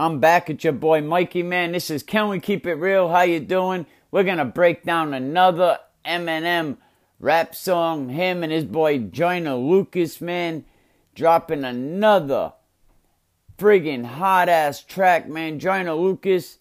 I'm back at your boy Mikey man. This is Can We Keep It Real? How you doing? We're gonna break down another Eminem rap song. Him and his boy Joyner Lucas man dropping another friggin' hot ass track, man. Joyner Lucas,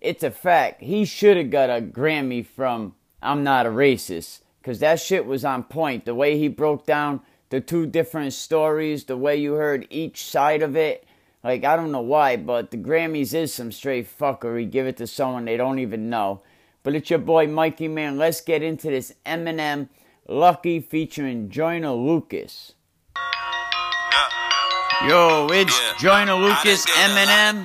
it's a fact. He should have got a Grammy from I'm Not a Racist. Cause that shit was on point. The way he broke down the two different stories, the way you heard each side of it like, I don't know why, but the Grammys is some straight fuckery. Give it to someone they don't even know. But it's your boy Mikey Man. Let's get into this Eminem Lucky featuring Joyner Lucas. Yo, it's yeah. Joyner Lucas, Eminem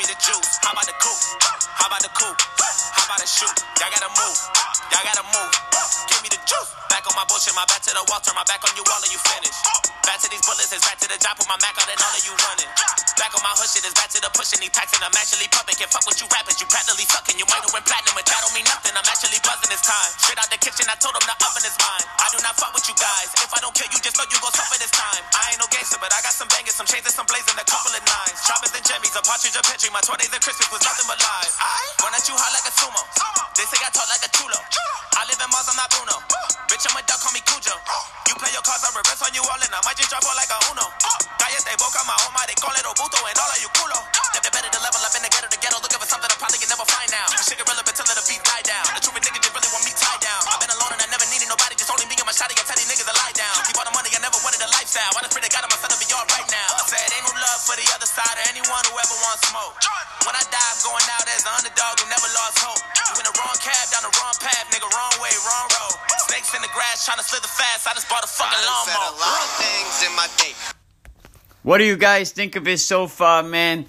Me the juice. How about the coupe? How about the coupe? How about the shoot? Y'all gotta move. Y'all gotta move. Give me the juice. Back on my bullshit, my back to the wall, turn my back on you all and you finish. Back to these bullets, it's back to the job, put my Mac out and all of you running. Back on my hood shit, it's back to the pushing, these packs and I'm actually pumping. Can't fuck with you rappers, you practically sucking. You might have went platinum, but that don't mean nothing. I'm actually buzzing this time. Straight out the kitchen, I told him the oven is mine. I do not fuck with you guys. If I don't kill you, just know you gon' suffer this time. I ain't no gangster, but I got some bangers, some chains and some blazing, a couple of nines. Choppers and jimmies, a partridge, a petri. My 20s and Christmas was nothing but lies. I Run at you hot like a sumo. They say I talk like a chulo. I live in Mars, I'm not Bruno. Bitch, I'm a duck, call me Cujo. You play your cards, I reverse on you all, and I might just drop all like a Uno. Calles de boca, my home, they call it Obuto, and all of you culo. Step the better to level up in the ghetto, the ghetto, looking for something I probably can never find now. Shit get relevant side or anyone who ever wants smoke. When I die, I'm going out as an underdog who never lost hope. You in the wrong cab, down the wrong path, nigga, wrong way, wrong road. Snakes in the grass, trying to slither fast. I just bought a fucking lawnmower. What do you guys think of it so far, man?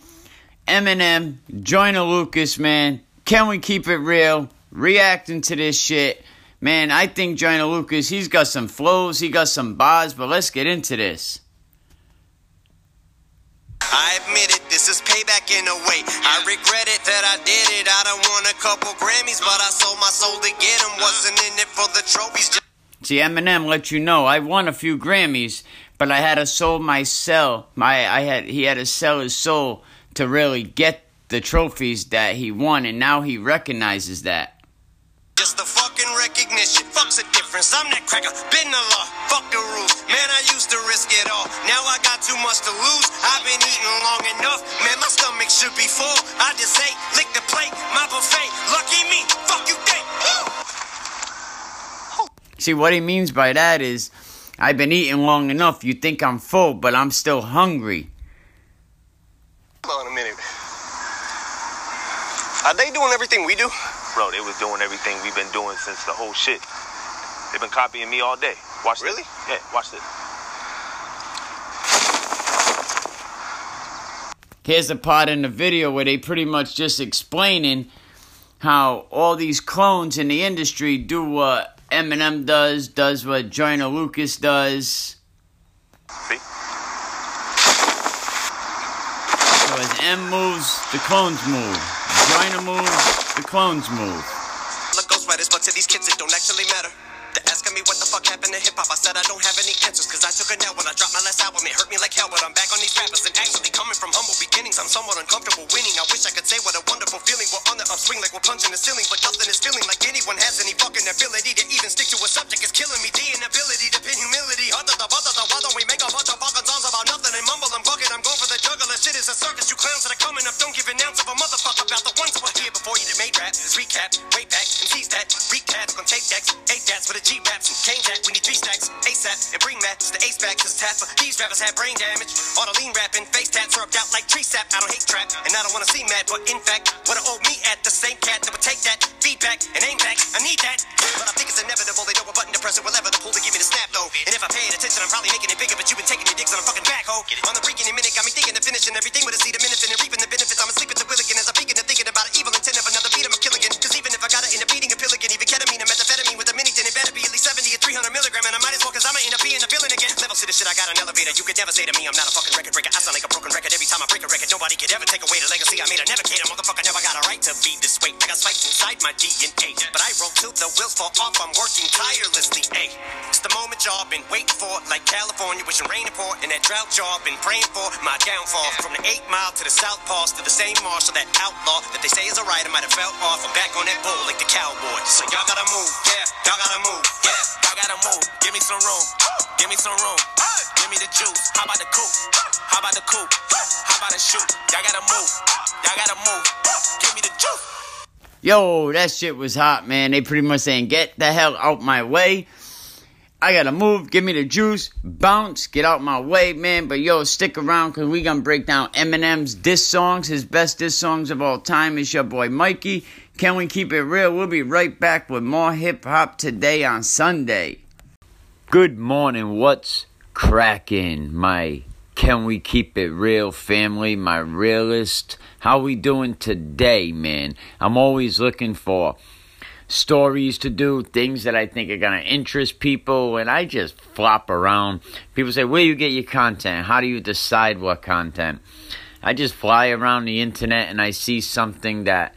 Eminem, Joyner Lucas, man. Can we keep it real? Reacting to this shit. Man, I think Joyner Lucas, he's got some flows, he got some bars, but let's get into this. I admit it, this is payback in a way. I regret it that I did it. I done won a couple Grammys, but I sold my soul to get them. Uh-huh. Wasn't in it for the trophies. See, Eminem let you know I won a few Grammys, but I had to sell my cell. My I had he had to sell his soul to really get the trophies that he won, and now he recognizes that. Just the fucking recognition. Fuck's the difference. I'm that cracker. Been the law. Fuck the rules. Man, I used to risk it all. Now I got too much to lose. I've been eating long enough. Man, my stomach should be full. I just ate, lick the plate, my buffet. Lucky me. Fuck you think. See, what he means by that is, I've been eating long enough. You think I'm full, but I'm still hungry. Hold on a minute. Are they doing everything we do? Bro, they was doing everything we've been doing since the whole shit. They've been copying me all day. Watch Really? This. Yeah, watch this. Here's a part in the video where they pretty much just explaining how all these clones in the industry do what Eminem does, does what Joyner Lucas does. See? So as M moves, the clones move. Joyner moves, the clones move. Look, ghostwriters, but to these kids it don't actually matter. They're asking me what the fuck happened to hip hop. I said I don't have any answers, cause I took a nap when I dropped my last album. It hurt me like hell, but I'm back on these rappers. And actually coming from humble beginnings, I'm somewhat uncomfortable winning. I wish I could say what a wonderful feeling. We're on the upswing like we're punching the ceiling, but nothing is feeling like anyone has any fucking ability to even stick to a subject. It's killing me. The inability to pin humility. For the G raps and cane jack. We need three stacks, ASAP, and bring that. The ace back, cause tap for these rappers have brain damage. All the lean rapping, face tats rubbed out like tree sap. I don't hate trap, and I don't wanna see mad, but in fact, what I owe me at the same cat that would take that feedback and aim back. I need that, but I think it's inevitable. They know a button to press it, whatever the pull to give me the snap though. And if I paid attention, I'm probably making it bigger, but you've been taking your dicks on a fucking backhoe. On the freaking minute, got me thinking of finishing everything with a seed of minutes and reaping be this way. I got spikes inside my DNA, but I roll till the wheels fall off. I'm working tirelessly. Hey, it's the moment y'all been waiting for, like California, wishing rain to pour, and that drought y'all been praying for. My downfall from the eight mile to the south pass to the same marshal, that outlaw that they say is a rider might have fell off. I'm back on that bull like the cowboy. So y'all gotta move, yeah, y'all gotta move, yeah, y'all gotta move. Give me some room, give me some room, give me the juice. How about the coupe? How about the coupe? How about the shoot? Y'all gotta move, y'all gotta move. Give me the juice. Yo, that shit was hot, man. They pretty much saying, get the hell out my way. I gotta move, give me the juice, bounce, get out my way, man. But yo, stick around because we gonna break down Eminem's diss songs, his best diss songs of all time. It's your boy Mikey. Can we keep it real? We'll be right back with more hip hop today on Sunday. Good morning, what's cracking, my Can We Keep It Real family, my realist? How we doing today, man? I'm always looking for stories to do, things that I think are going to interest people, and I just flop around. People say, Where you get your content? How do you decide what content? I just fly around the internet and I see something that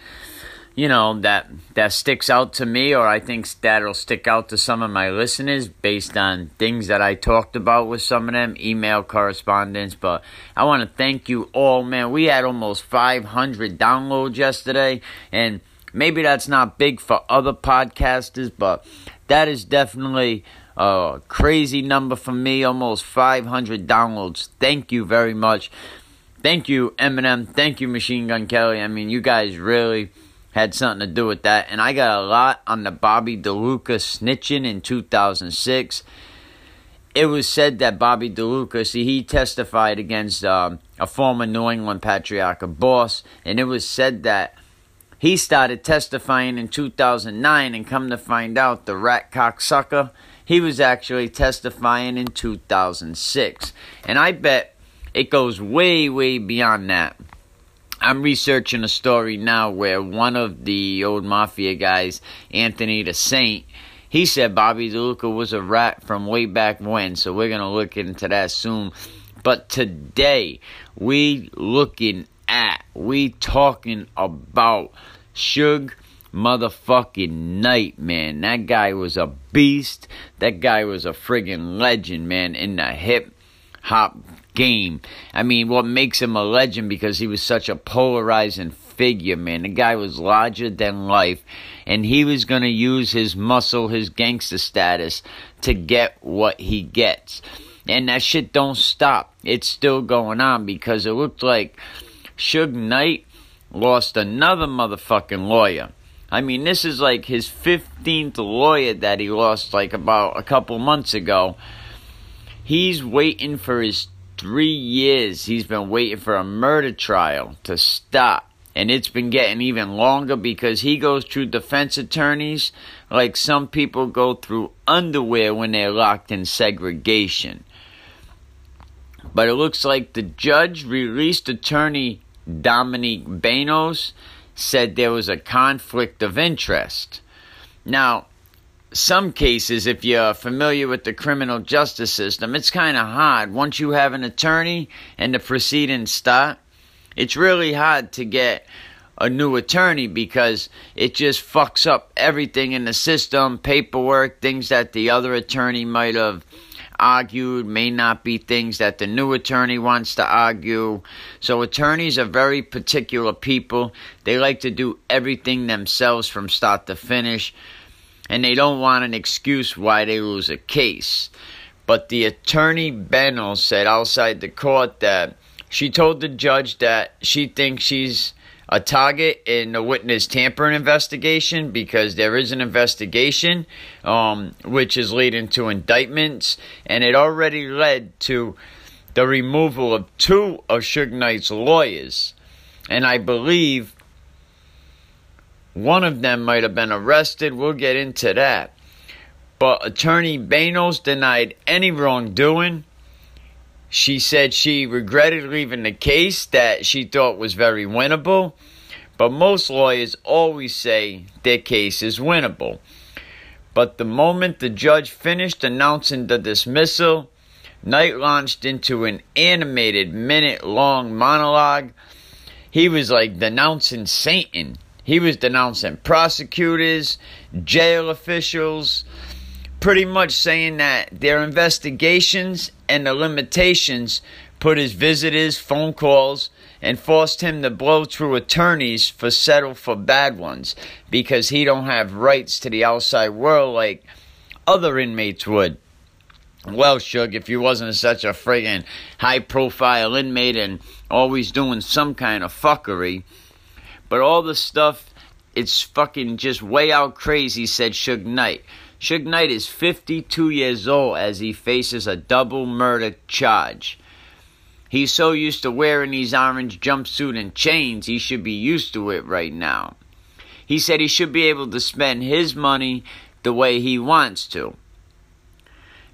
you know that that sticks out to me or I think that'll stick out to some of my listeners based on things that I talked about with some of them email correspondence. But I want to thank you all man. We had almost 500 downloads yesterday and maybe that's not big for other podcasters but that is definitely a crazy number for me almost 500 downloads. Thank you very much. Thank you Eminem. Thank you Machine Gun Kelly. I mean you guys really had something to do with that. And I got a lot on the Bobby DeLuca snitching in 2006. It was said that Bobby DeLuca, see, he testified against um, a former New England Patriarca boss, and it was said that he started testifying in 2009, and come to find out, the rat cocksucker, he was actually testifying in 2006. And I bet it goes way, way beyond that. I'm researching a story now where one of the old mafia guys, Anthony the Saint, he said Bobby DeLuca was a rat from way back when, so we're gonna look into that soon. But today we looking at, we talking about Suge motherfucking Knight, man. That guy was a beast. That guy was a friggin' legend, man, in the hip hop game. I mean, what makes him a legend because he was such a polarizing figure, man. The guy was larger than life, and he was going to use his muscle, his gangster status, to get what he gets. And that shit don't stop. It's still going on because it looked like Suge Knight lost another motherfucking lawyer. I mean, this is like his 15th lawyer that he lost like about a couple months ago. He's waiting for his three years he's been waiting for a murder trial to stop. And it's been getting even longer because he goes through defense attorneys like some people go through underwear when they're locked in segregation. But it looks like the judge released attorney Dominique Banos said there was a conflict of interest. Now, some cases, if you're familiar with the criminal justice system, it's kind of hard. Once you have an attorney and the proceedings start, it's really hard to get a new attorney because it just fucks up everything in the system, paperwork, things that the other attorney might have argued may not be things that the new attorney wants to argue. So attorneys are very particular people. They like to do everything themselves from start to finish and they don't want an excuse why they lose a case. But the attorney Bennell said outside the court that she told the judge that she thinks she's a target in the witness tampering investigation because there is an investigation um, which is leading to indictments, and it already led to the removal of two of Suge Knight's lawyers. And I believe one of them might have been arrested. We'll get into that. But Attorney Banos denied any wrongdoing. She said she regretted leaving the case that she thought was very winnable. But most lawyers always say their case is winnable. But the moment the judge finished announcing the dismissal, Knight launched into an animated minute long monologue. He was like denouncing Satan. He was denouncing prosecutors, jail officials, pretty much saying that their investigations and the limitations put his visitors' phone calls and forced him to blow through attorneys for settle for bad ones because he don't have rights to the outside world like other inmates would. Well, Suge, if you wasn't such a friggin' high profile inmate and always doing some kind of fuckery, but all the stuff, it's fucking just way out crazy, said Suge Knight. Suge Knight is 52 years old as he faces a double murder charge. He's so used to wearing these orange jumpsuit and chains, he should be used to it right now. He said he should be able to spend his money the way he wants to.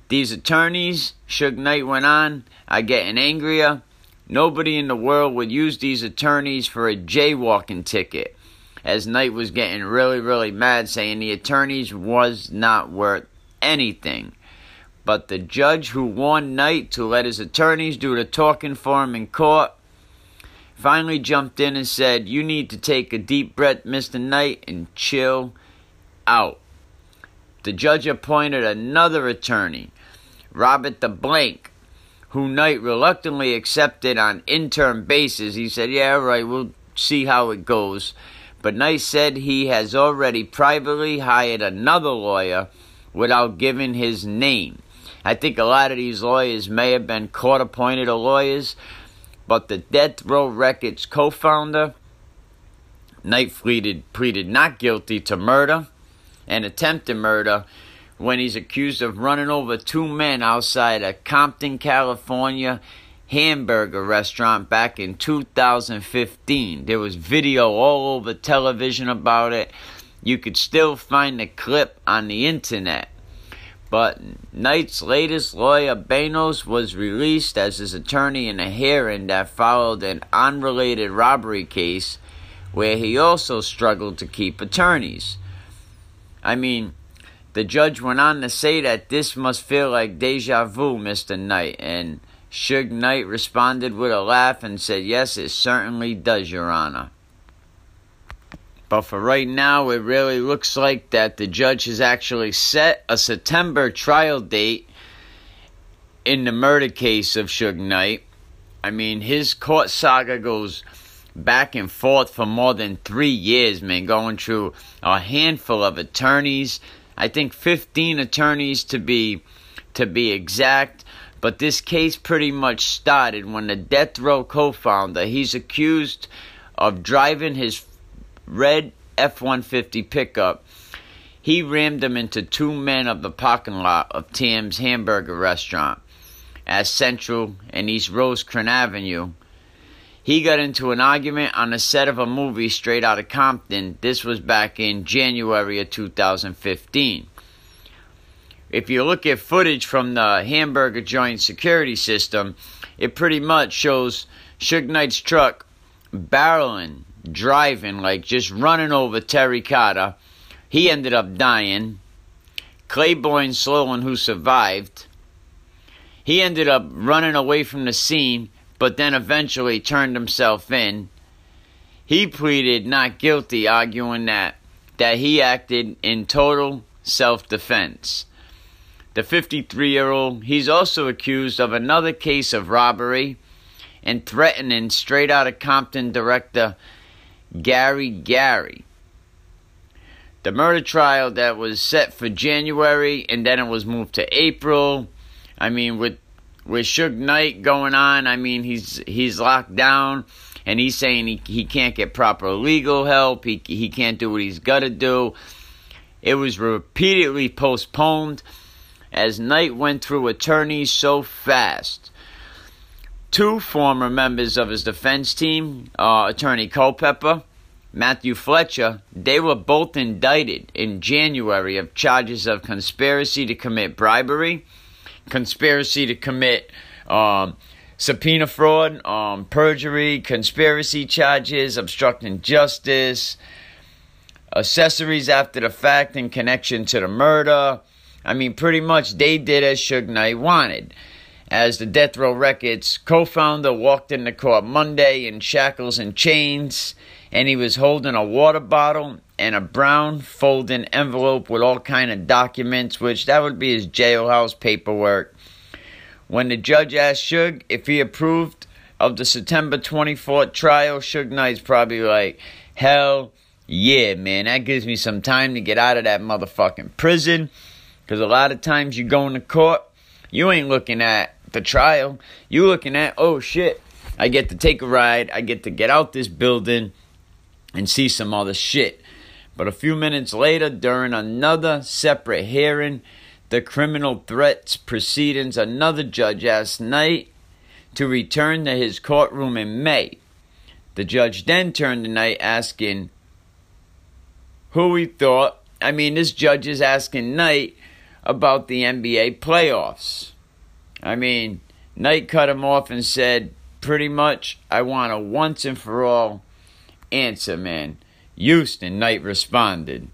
These attorneys, Suge Knight went on, are getting angrier. Nobody in the world would use these attorneys for a jaywalking ticket. As Knight was getting really, really mad, saying the attorneys was not worth anything. But the judge who warned Knight to let his attorneys do the talking for him in court finally jumped in and said, You need to take a deep breath, Mr. Knight, and chill out. The judge appointed another attorney Robert the Blank, who Knight reluctantly accepted on interim basis. He said, Yeah, right, we'll see how it goes. But Knight said he has already privately hired another lawyer without giving his name. I think a lot of these lawyers may have been court appointed lawyers, but the Death Row Records co founder, Knight pleaded, pleaded not guilty to murder and attempted murder when he's accused of running over two men outside a Compton, California hamburger restaurant back in 2015. There was video all over television about it. You could still find the clip on the internet. But Knight's latest lawyer, Banos, was released as his attorney in a hearing that followed an unrelated robbery case where he also struggled to keep attorneys. I mean, the judge went on to say that this must feel like deja vu, Mr. Knight, and Suge Knight responded with a laugh and said, Yes, it certainly does, Your Honor. But for right now, it really looks like that the judge has actually set a September trial date in the murder case of Suge Knight. I mean, his court saga goes back and forth for more than three years, man, going through a handful of attorneys, I think 15 attorneys to be to be exact. But this case pretty much started when the death row co-founder he's accused of driving his red F-150 pickup. He rammed them into two men of the parking lot of Tam's Hamburger Restaurant at Central and East Rosecrans Avenue he got into an argument on the set of a movie straight out of Compton. This was back in January of 2015. If you look at footage from the hamburger joint security system, it pretty much shows Suge Knight's truck barreling, driving, like just running over Terry Carter. He ended up dying. Claiborne Sloan, who survived, he ended up running away from the scene but then eventually turned himself in. He pleaded not guilty, arguing that, that he acted in total self defense. The 53 year old, he's also accused of another case of robbery and threatening straight out of Compton director Gary Gray. The murder trial that was set for January and then it was moved to April. I mean, with with Suge Knight going on, I mean, he's he's locked down, and he's saying he he can't get proper legal help. He he can't do what he's got to do. It was repeatedly postponed as Knight went through attorneys so fast. Two former members of his defense team, uh, Attorney Culpepper, Matthew Fletcher, they were both indicted in January of charges of conspiracy to commit bribery conspiracy to commit um, subpoena fraud, um, perjury, conspiracy charges, obstructing justice, accessories after the fact in connection to the murder. I mean, pretty much they did as Suge Knight wanted. as the Death Row Records co founder walked into court Monday in shackles and chains, and he was holding a water bottle and a brown folding envelope with all kind of documents, which that would be his jailhouse paperwork. When the judge asked Suge if he approved of the September 24th trial, Suge Knight's probably like, hell yeah, man, that gives me some time to get out of that motherfucking prison. Because a lot of times you go into court, you ain't looking at the trial. You looking at, oh shit, I get to take a ride, I get to get out this building and see some other shit. But a few minutes later, during another separate hearing, the criminal threats proceedings, another judge asked Knight to return to his courtroom in May. The judge then turned to Knight asking who he thought, I mean, this judge is asking Knight about the NBA playoffs. I mean, Knight cut him off and said, pretty much, I want a once and for all answer, man. Houston, Knight responded.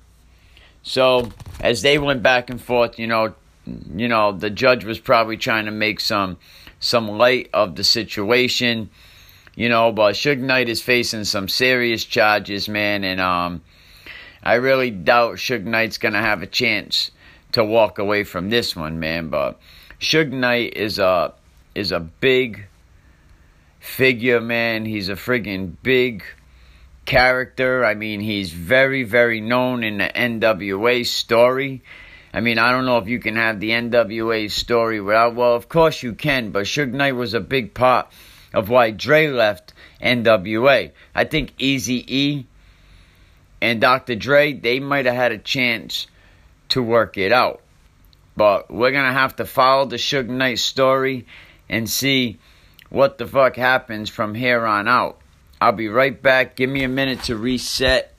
So as they went back and forth, you know, you know, the judge was probably trying to make some some light of the situation, you know, but Suge Knight is facing some serious charges, man, and um I really doubt Suge Knight's gonna have a chance to walk away from this one, man. But Suge Knight is a is a big figure, man. He's a friggin' big character. I mean, he's very, very known in the NWA story. I mean, I don't know if you can have the NWA story without. Well, of course you can, but Suge Knight was a big part of why Dre left NWA. I think Easy E and Dr. Dre, they might have had a chance to work it out. But we're going to have to follow the Suge Knight story and see what the fuck happens from here on out. I'll be right back. Give me a minute to reset.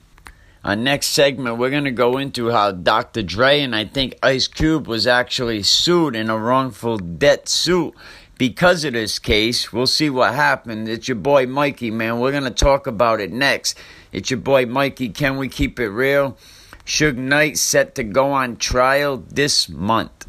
Our next segment, we're going to go into how Dr. Dre and I think Ice Cube was actually sued in a wrongful debt suit because of this case. We'll see what happened. It's your boy Mikey, man. We're going to talk about it next. It's your boy Mikey. Can we keep it real? Suge Knight set to go on trial this month.